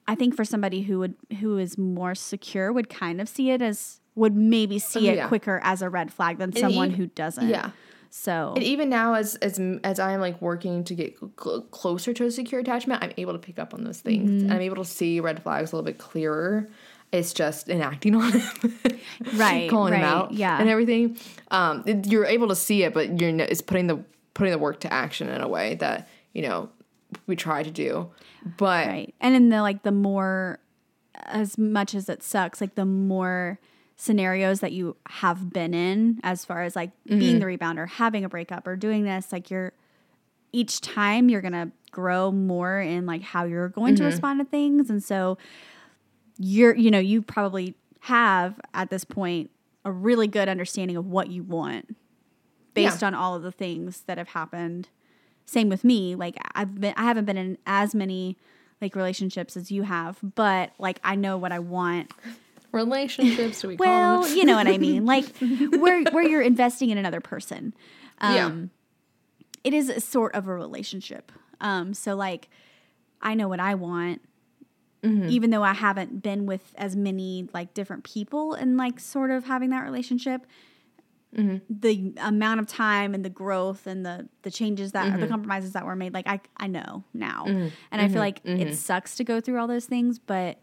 I think for somebody who would who is more secure would kind of see it as would maybe see Oh, it yeah. quicker as a red flag than someone even- who doesn't. Yeah. So And even now, as as as I'm like working to get cl- closer to a secure attachment, I'm able to pick up on those things. Mm-hmm. And I'm able to see red flags a little bit clearer. It's just enacting on them, *laughs* Right, calling them out, yeah. and everything. Um, it- you're able to see it, but you're it's putting the putting the work to action in a way that you know we try to do. But right. And in the like the more as much as it sucks, like the more scenarios that you have been in as far as like Mm-hmm. being the rebounder, having a breakup or doing this, like you're each time you're gonna grow more in like how you're going Mm-hmm. to respond to things. And so you're you know, you probably have at this point a really good understanding of what you want based Yeah. on all of the things that have happened. Same with me. Like I've been I haven't been in as many like relationships as you have, but like I know what I want. relationships, we *laughs* call Well, you know what I mean. *laughs* Like where where you're investing in another person. Um Yeah. it is a sort of a relationship. Um so like I know what I want. Mm-hmm. Even though I haven't been with as many like different people and like sort of having that relationship, Mm-hmm. the amount of time and the growth and the the changes that Mm-hmm. the compromises that were made like i i know now and i feel like Mm-hmm. it sucks to go through all those things but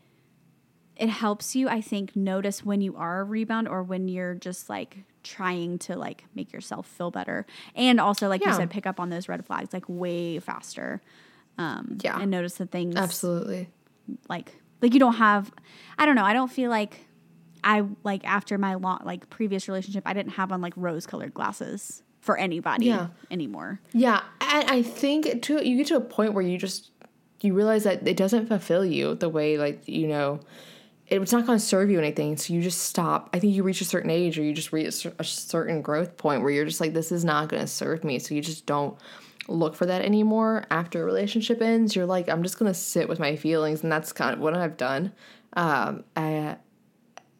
it helps you i think notice when you are a rebound or when you're just like trying to like make yourself feel better and also like you said pick up on those red flags like way faster um Yeah. and notice the things Absolutely. like like you don't have i don't know i don't feel like i like after my long like previous relationship i didn't have on like rose colored glasses for anybody Yeah. anymore Yeah, and I think too, you get to a point where you just you realize that it doesn't fulfill you the way like you know it's not going to serve you anything. So you just stop. I think you reach a certain age, or you just reach a certain growth point where you're just like, this is not going to serve me. So you just don't look for that anymore. After a relationship ends, you're like, I'm just going to sit with my feelings, and that's kind of what I've done. Um, I,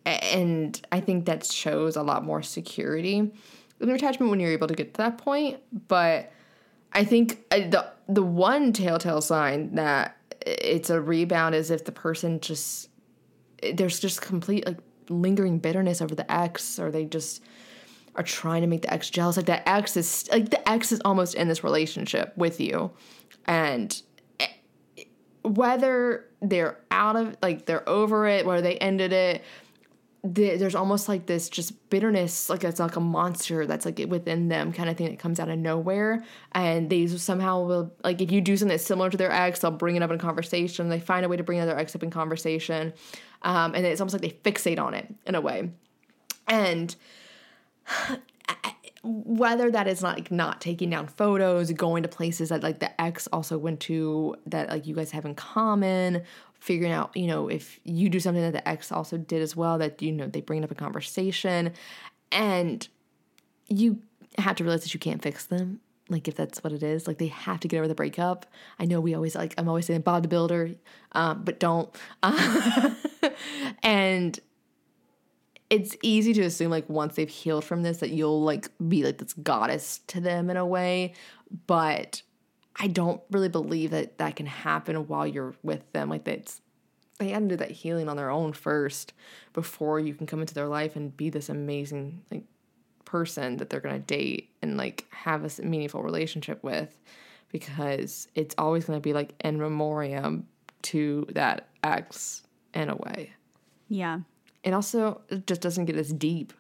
and I think that shows a lot more security in your attachment when you're able to get to that point. But I think uh, the the one telltale sign that it's a rebound is if the person just there's just complete like lingering bitterness over the ex, or they just are trying to make the ex jealous. Like that ex is like the ex is almost in this relationship with you, and eh, whether they're out of like they're over it, whether they ended it, the, there's almost like this just bitterness, like it's like a monster that's like within them, kind of thing that comes out of nowhere, and they somehow will like if you do something that's similar to their ex, they'll bring it up in conversation. They find a way to bring their ex up in conversation, um, and it's almost like they fixate on it in a way, and *sighs* whether that is like not taking down photos, going to places that like the ex also went to that like you guys have in common, figuring out, you know, if you do something that the ex also did as well, that, you know, they bring up in conversation. And you have to realize that you can't fix them. Like if that's what it is, like they have to get over the breakup. I know we always like I'm always saying Bob the Builder, um, but don't. *laughs* and it's easy to assume like once they've healed from this that you'll like be like this goddess to them in a way, but I don't really believe that that can happen while you're with them. Like that's they had to do that healing on their own first before you can come into their life and be this amazing like person that they're gonna date and like have a meaningful relationship with because it's always gonna be like in memoriam to that ex in a way. Yeah. And also, it just doesn't get as deep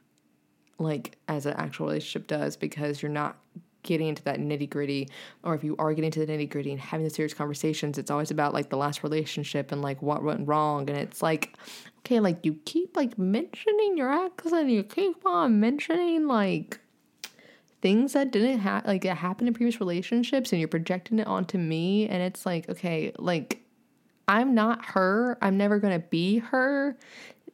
like as an actual relationship does because you're not getting into that nitty gritty, or if you are getting to the nitty gritty and having the serious conversations, it's always about like the last relationship and like what went wrong. And it's like, okay, like you keep like mentioning your ex and you keep on mentioning like things that didn't happen, like that happened in previous relationships, and you're projecting it onto me. And it's like, okay, like I'm not her. I'm never going to be her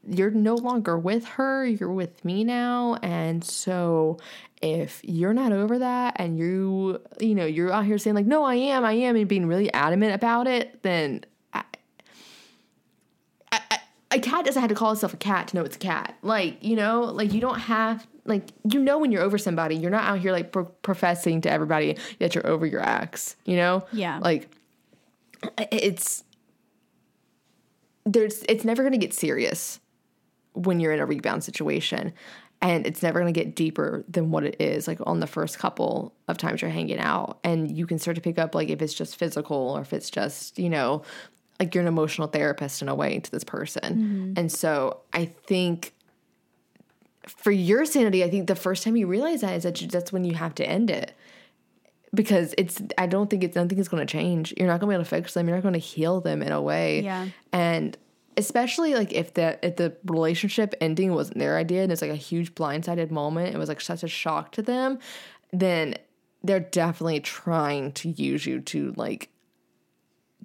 you're no longer with her, you're with me now. And so if you're not over that and you, you know, you're out here saying like, no, I am, I am, and being really adamant about it, then I, I, I, a cat doesn't have to call itself a cat to know it's a cat. Like, you know, like you don't have, like, you know, when you're over somebody, you're not out here like pro- professing to everybody that you're over your ex, you know? Yeah. Like, it's, there's, it's never going to get serious when you're in a rebound situation and it's never going to get deeper than what it is like on the first couple of times you're hanging out. And you can start to pick up like if it's just physical or if it's just you know like you're an emotional therapist in a way to this person. Mm-hmm. and so i think for your sanity i think the first time you realize that is that you, that's when you have to end it. Because it's i don't think it's nothing is going to change. You're not going to be able to fix them. You're not going to heal them in a way. Yeah. And especially like if the if the relationship ending wasn't their idea and it's like a huge blindsided moment it was like such a shock to them then they're definitely trying to use you to like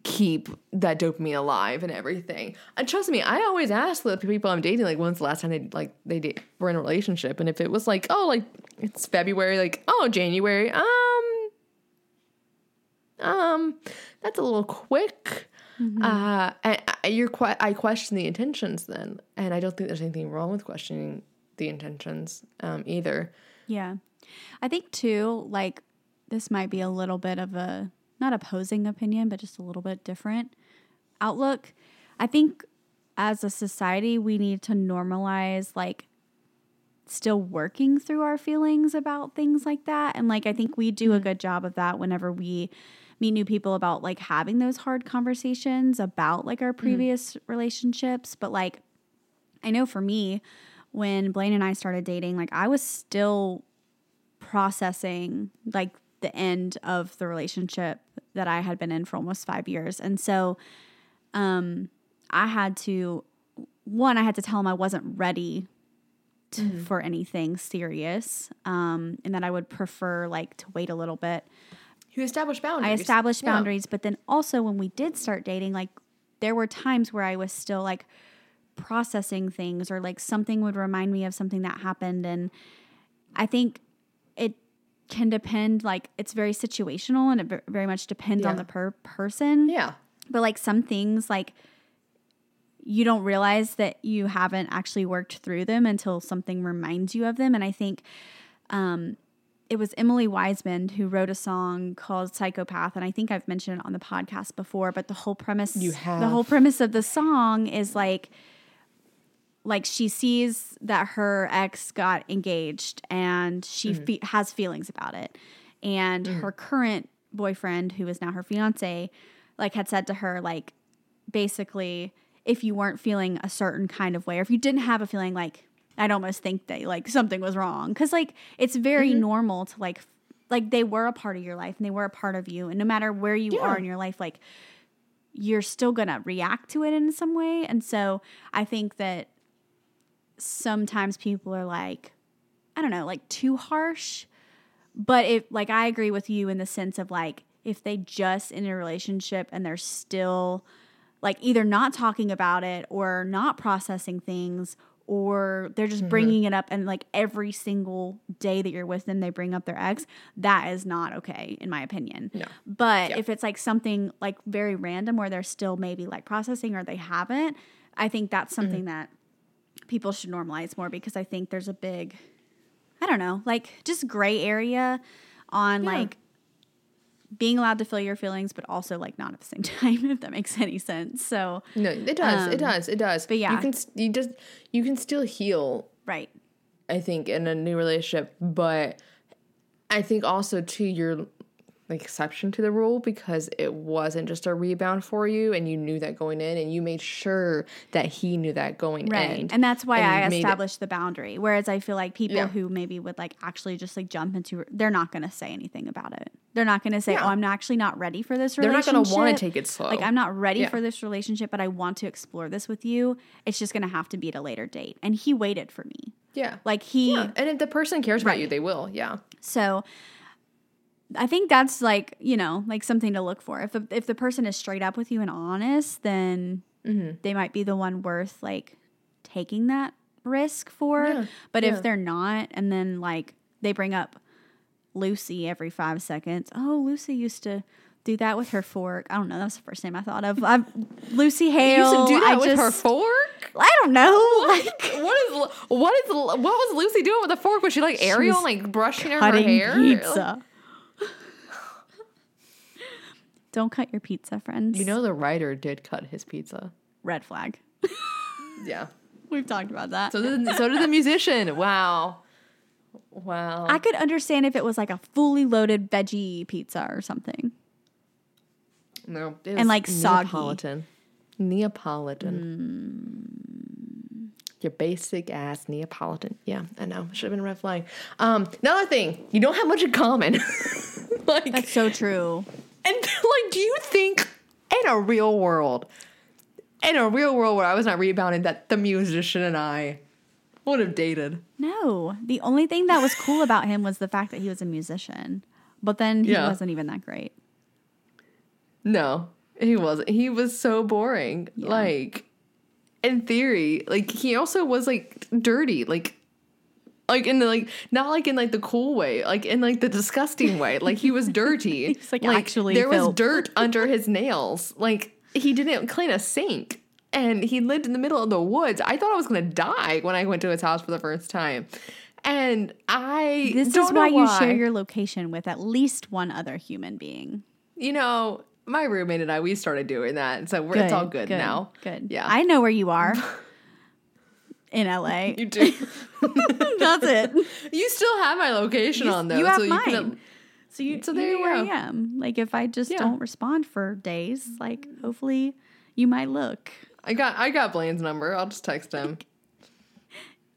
keep that dopamine alive and everything. And trust me i always ask the people i'm dating like when's the last time they like they did, were in a relationship? And if it was like oh like it's february like oh january um um that's a little quick Mm-hmm. Uh, and you're quite. I question the intentions then, and I don't think there's anything wrong with questioning the intentions um, either. Yeah, I think too. Like this might be a little bit of a not opposing opinion, but just a little bit different outlook. I think as a society, we need to normalize like still working through our feelings about things like that. And like, I think we do a mm-hmm. good job of that whenever we meet new people about like having those hard conversations about like our mm. previous mm. relationships. But like, I know for me, when Blaine and I started dating, like I was still processing like the end of the relationship that I had been in for almost five years. And so um, I had to, one, I had to tell him I wasn't ready to, mm-hmm. for anything serious um, and that I would prefer like to wait a little bit. You established boundaries. I established yeah. boundaries, but then also when we did start dating, like there were times where I was still like processing things or like something would remind me of something that happened and I think it can depend like it's very situational and it very much depends yeah. on the per person. Yeah. But like some things like you don't realize that you haven't actually worked through them until something reminds you of them and I think um it was Emily Weisband who wrote a song called Psychopath and I think I've mentioned it on the podcast before but the whole premise you have. the whole premise of the song is like like she sees that her ex got engaged and she mm-hmm. fe- has feelings about it and mm-hmm. her current boyfriend who is now her fiance like had said to her like basically if you weren't feeling a certain kind of way or if you didn't have a feeling like I'd almost think that like something was wrong cuz like it's very Mm-hmm. normal to like like they were a part of your life and they were a part of you and no matter where you Yeah. are in your life like you're still going to react to it in some way and so I think that sometimes people are like I don't know, like too harsh. But if like I agree with you in the sense of like if they just in a relationship and they're still like either not talking about it or not processing things or they're just mm-hmm. bringing it up and like every single day that you're with them they bring up their ex that is not okay in my opinion No. but Yeah. if it's like something like very random where they're still maybe like processing or they haven't i think that's mm-hmm. something that people should normalize more because i think there's a big I don't know, like just gray area on Yeah. like being allowed to feel your feelings, but also like not at the same *laughs* time, if that makes any sense. So, No, it does. it Um, does. It does. but yeah. you can you just you can still heal. right. I think in a new relationship, but I think also too you're exception to the rule because it wasn't just a rebound for you, and you knew that going in, and you made sure that he knew that going Right. in. And that's why and I made it- established the boundary. Whereas I feel like people Yeah. who maybe would like actually just like jump into they're not going to say anything about it. They're not going to say, Yeah. "Oh, I'm actually not ready for this relationship." They're not going to want to take it slow. Like I'm not ready Yeah. for this relationship, but I want to explore this with you. It's just going to have to be at a later date. And he waited for me. yeah. Like he yeah. And if the person cares about you, they will. Yeah. So I think that's like, you know, like something to look for. If the, if the person is straight up with you and honest, then Mm-hmm. they might be the one worth like taking that risk for. Yeah, But yeah. if they're not and then like they bring up Lucy every 5 seconds. Oh, Lucy used to do that with her fork. I don't know. That's the first name I thought of. I've, Lucy You Hale. used to do that I with her fork. I don't know. Like *laughs* What is what is what was Lucy doing with the fork? Was she like Ariel, like brushing her hair? pizza. Don't cut your pizza, friends. You know the writer did cut his pizza. red flag. *laughs* Yeah. We've talked about that. So did, so did the musician. *laughs* Wow. Wow. I could understand if it was like a fully loaded veggie pizza or something. no. and, like, soggy. Neapolitan. Neapolitan. Mm. Your basic ass Neapolitan. Yeah, I know. Should have been red flag. Um, another thing, you don't have much in common. *laughs* like That's so true. And *laughs* like, do you think in a real world, in a real world where I was not rebounding, that the musician and I would have dated? No, the only thing that was cool about him was the fact that he was a musician. But then he Yeah. wasn't even that great. No, he wasn't. He was so boring. Yeah. Like, in theory, like he also was like dirty, like. Like in the like not like in like the cool way, like in like the disgusting way. Like he was dirty. *laughs* He's, like, actually there was dirt under his nails. Like he didn't clean a sink, and he lived in the middle of the woods. I thought I was gonna die when I went to his house for the first time, and I This is know why you share your location with at least one other human being. You know, my roommate and I we started doing that, so we're, it's all good, now. Good. Yeah. I know where you are. *laughs* In LA. *laughs* You *laughs* do. That's it. you still have my location on though. you have so mine. You So you, So you there know you where go. I am. Like if I just Yeah. don't respond for days, like hopefully you might look. I got I got Blaine's number. I'll just text him.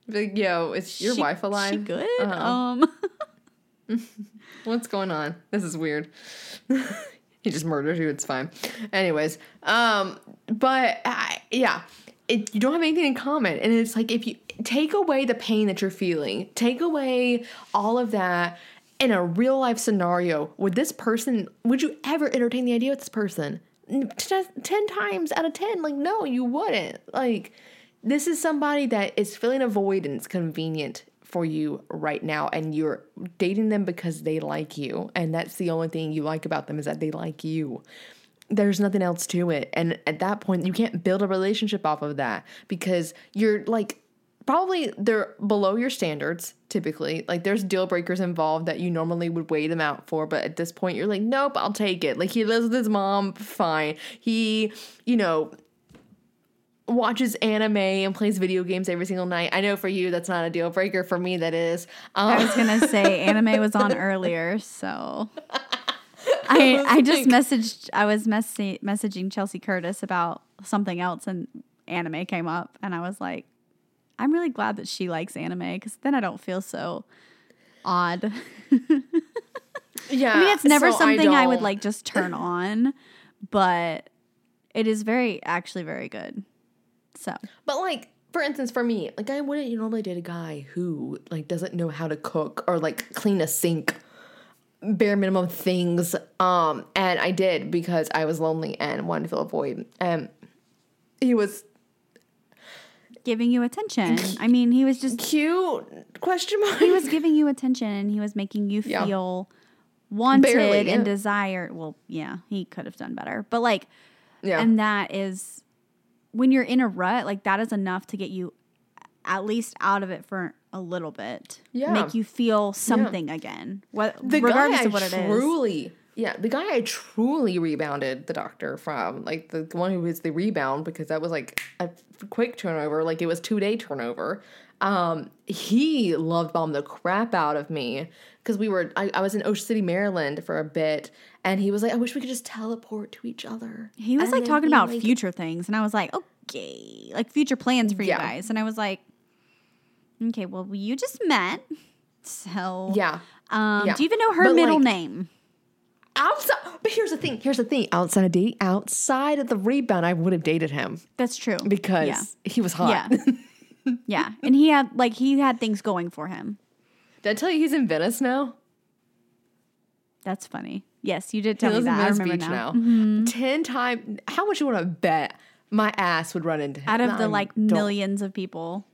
Be like, yo, is your She- wife alive? She good? Uh-huh. Um *laughs* What's going on? This is weird. he just murdered you. It's fine. Anyways, um, but I, yeah, it, you don't have anything in common, and it's like if you take away the pain that you're feeling, take away all of that in a real life scenario, would this person? Would you ever entertain the idea of this person? Ten times out of ten, like no, you wouldn't. Like this is somebody that is filling a void and it's convenient for you right now and you're dating them because they like you and that's the only thing you like about them is that they like you there's nothing else to it and at that point you can't build a relationship off of that because you're like probably they're below your standards typically like there's deal breakers involved that you normally would weigh them out for but at this point you're like nope i'll take it like he lives with his mom fine he you know watches anime and plays video games every single night. I know for you that's not a deal breaker. For me, that is. I Um, was gonna say anime was on *laughs* earlier, so *laughs* I I just messaged I was messi- messaging Chelsea Curtis about something else and anime came up, and I was like, I'm really glad that she likes anime because then I don't feel so odd. Yeah. *laughs* I mean, it's never so something I, would like just turn *laughs* on, but it is very, actually, very good. So, But like, for instance, for me, like I wouldn't normally date a guy who like doesn't know how to cook or like clean a sink, bare minimum things. Um, and I did because I was lonely and wanted to fill a void. And he was giving you attention. I mean, he was just cute? Question mark. he was giving you attention and he was making you Yeah. feel wanted Barely, and yeah. desired. Well, yeah, he could have done better. But like yeah. and that is when you're in a rut, like that is enough to get you at least out of it for a little bit. Yeah. Make you feel something again. What the regardless guy of what I it is. truly, yeah, the guy I truly rebounded the doctor from, like the one who was the rebound because that was like a quick turnover, like it was two day turnover. Um, he loved bombed the crap out of me because we were, I, I was in Ocean City, Maryland for a bit, and he was like, I wish we could just teleport to each other. He was And like talking about like- future things and I was like, "Okay, like future plans for Yeah. you guys." And I was like, "Okay, well, you just met." So, Yeah. Um, Yeah. do you even know her But, middle like, name? Outside, but here's the thing. Here's the thing. Outside of date, outside of the rebound, I would have dated him That's true. because yeah. he was hot. Yeah. *laughs* yeah. And he had like he had things going for him. Did I tell you he's in Venice now? That's funny. Yes, you did He tell me lives in that. I remember Beach now. now. Ten times. How much you want to bet my ass would run into him? Out of No, the like millions of people.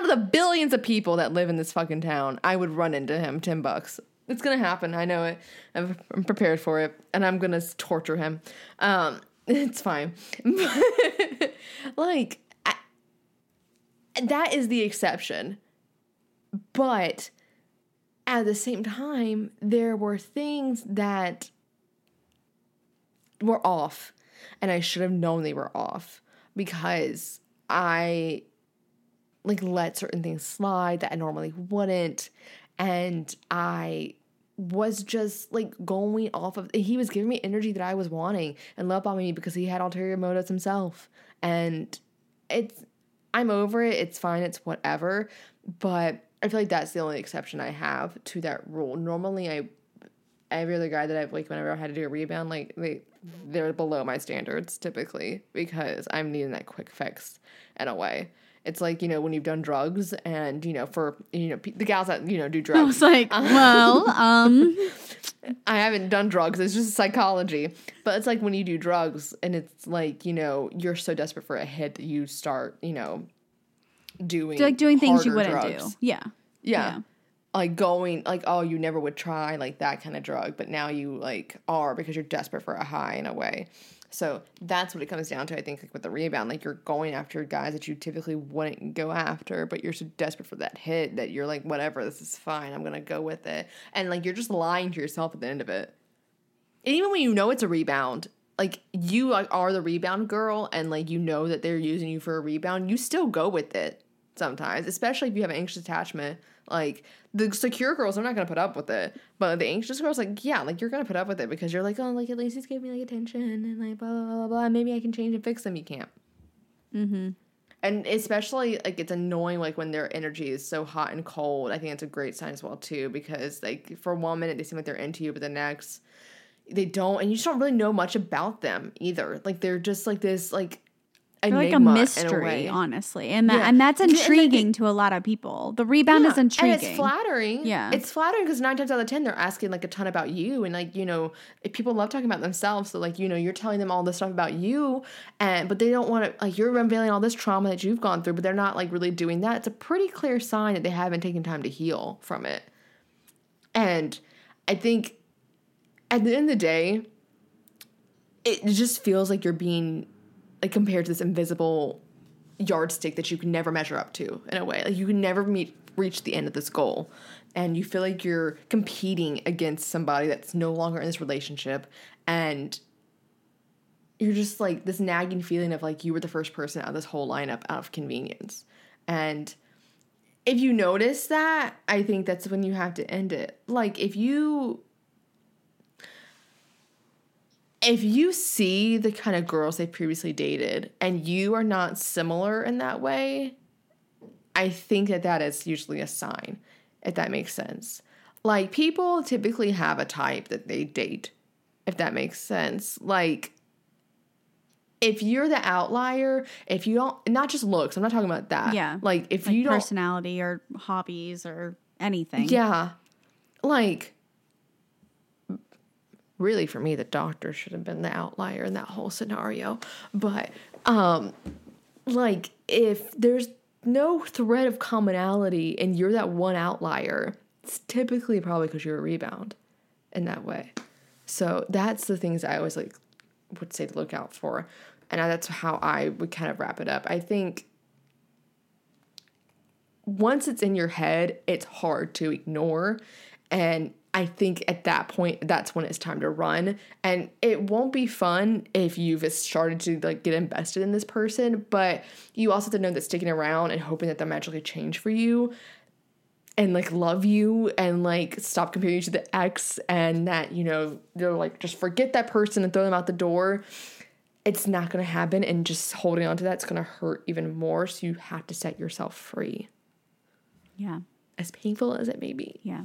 Out of the billions of people that live in this fucking town, I would run into him. Ten bucks. It's gonna happen. I know it. I'm, I'm prepared for it, and I'm gonna torture him. Um, *laughs* it's fine. *laughs* like I, that is the exception, but at the same time, there were things that were off, and I should have known they were off because I like let certain things slide that I normally wouldn't. And I was just like going off of he was giving me energy that I was wanting and love bombing me because he had ulterior motives himself. And it's I'm over it, it's fine, it's whatever. But I feel like that's the only exception I have to that rule. Normally I every other guy that I've like whenever I had to do a rebound, like they they're below my standards typically because I'm needing that quick fix in a way. It's like you know when you've done drugs and you know for you know the gals that you know do I drugs. was like, well, um, *laughs* I haven't done drugs. It's just psychology. But it's like when you do drugs and it's like you know you're so desperate for a hit that you start you know doing like doing things you wouldn't drugs. do. Yeah. Yeah. Yeah. Like going like oh you never would try like that kind of drug, but now you like are because you're desperate for a high in a way. So that's what it comes down to. I think like with the rebound, like you're going after guys that you typically wouldn't go after, but you're so desperate for that hit that you're like whatever, this is fine. I'm gonna go with it, and like you're just lying to yourself at the end of it. And even when you know it's a rebound, like you like are the rebound girl, and like you know that they're using you for a rebound, you still go with it sometimes, especially if you have an anxious attachment. Like the secure girls I'm not gonna put up with it, but the anxious girls, like yeah, like you're gonna put up with it because you're like, oh, like at least he's giving me like attention and like blah blah blah blah. Maybe I can change and fix them. You can't. Mm-hmm. And especially like it's annoying like when their energy is so hot and cold. I think it's a great sign as well too because like for one minute they seem like they're into you, but the next they don't, and you just don't really know much about them either. Like they're just like this like like a mystery, way. honestly, and that Yeah. and that's And- and, intriguing to a lot of people. The rebound is Yeah, intriguing. And it's flattering. Yeah. It's flattering because nine times out of ten they're asking like a ton about you. And like, you know, people love talking about themselves. So like, you know, you're telling them all this stuff about you and but they don't want to like you're unveiling all this trauma that you've gone through, but they're not like really doing that. It's a pretty clear sign that they haven't taken time to heal from it. And I think at the end of the day, it just feels like you're being like compared to this invisible yardstick that you can never measure up to in a way. Like you can never meet reach the end of this goal. And you feel like you're competing against somebody that's no longer in this relationship and you're just like this nagging feeling of like you were the first person out of this whole lineup out of convenience. And if you notice that, I think that's when you have to end it. Like if you if you see the kind of girls they previously dated and you are not similar in that way, I think that that is usually a sign, if that makes sense. Like people typically have a type that they date, if that makes sense. Like if you're the outlier, if you don't, not just looks, I'm not talking about that. Yeah. Like if like you don't, personality or hobbies or anything. yeah, like really for me, the doctor should have been the outlier in that whole scenario. But um, like if there's no thread of commonality and you're that one outlier, it's typically probably because you're a rebound in that way. So that's the things I always like would say to look out for. And that's how I would kind of wrap it up. I think once it's in your head, it's hard to ignore. And I think at that point, that's when it's time to run. And it won't be fun if you've started to like get invested in this person, but you also have to know that sticking around and hoping that they'll magically change for you and like love you and like stop comparing you to the ex and that, you know, they're like just forget that person and throw them out the door. It's not gonna happen, and just holding on to that's gonna hurt even more. So you have to set yourself free, Yeah. as painful as it may be. Yeah.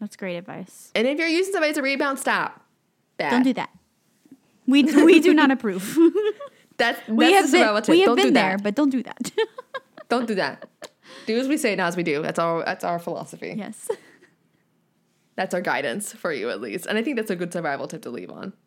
That's great advice. And if you're using somebody as a rebound, stop. Bad. Don't do that. We we do not approve. That's, *laughs* that's we have been, tip. we have Don't been do there, that. but don't do that. *laughs* Don't do that. Do as we say, not as we do. That's our that's our philosophy. yes. That's our guidance for you at least. And I think that's a good survival tip to leave on.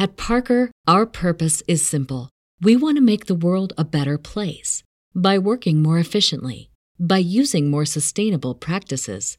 At Parker, our purpose is simple. We want to make the world a better place by working more efficiently, by using more sustainable practices,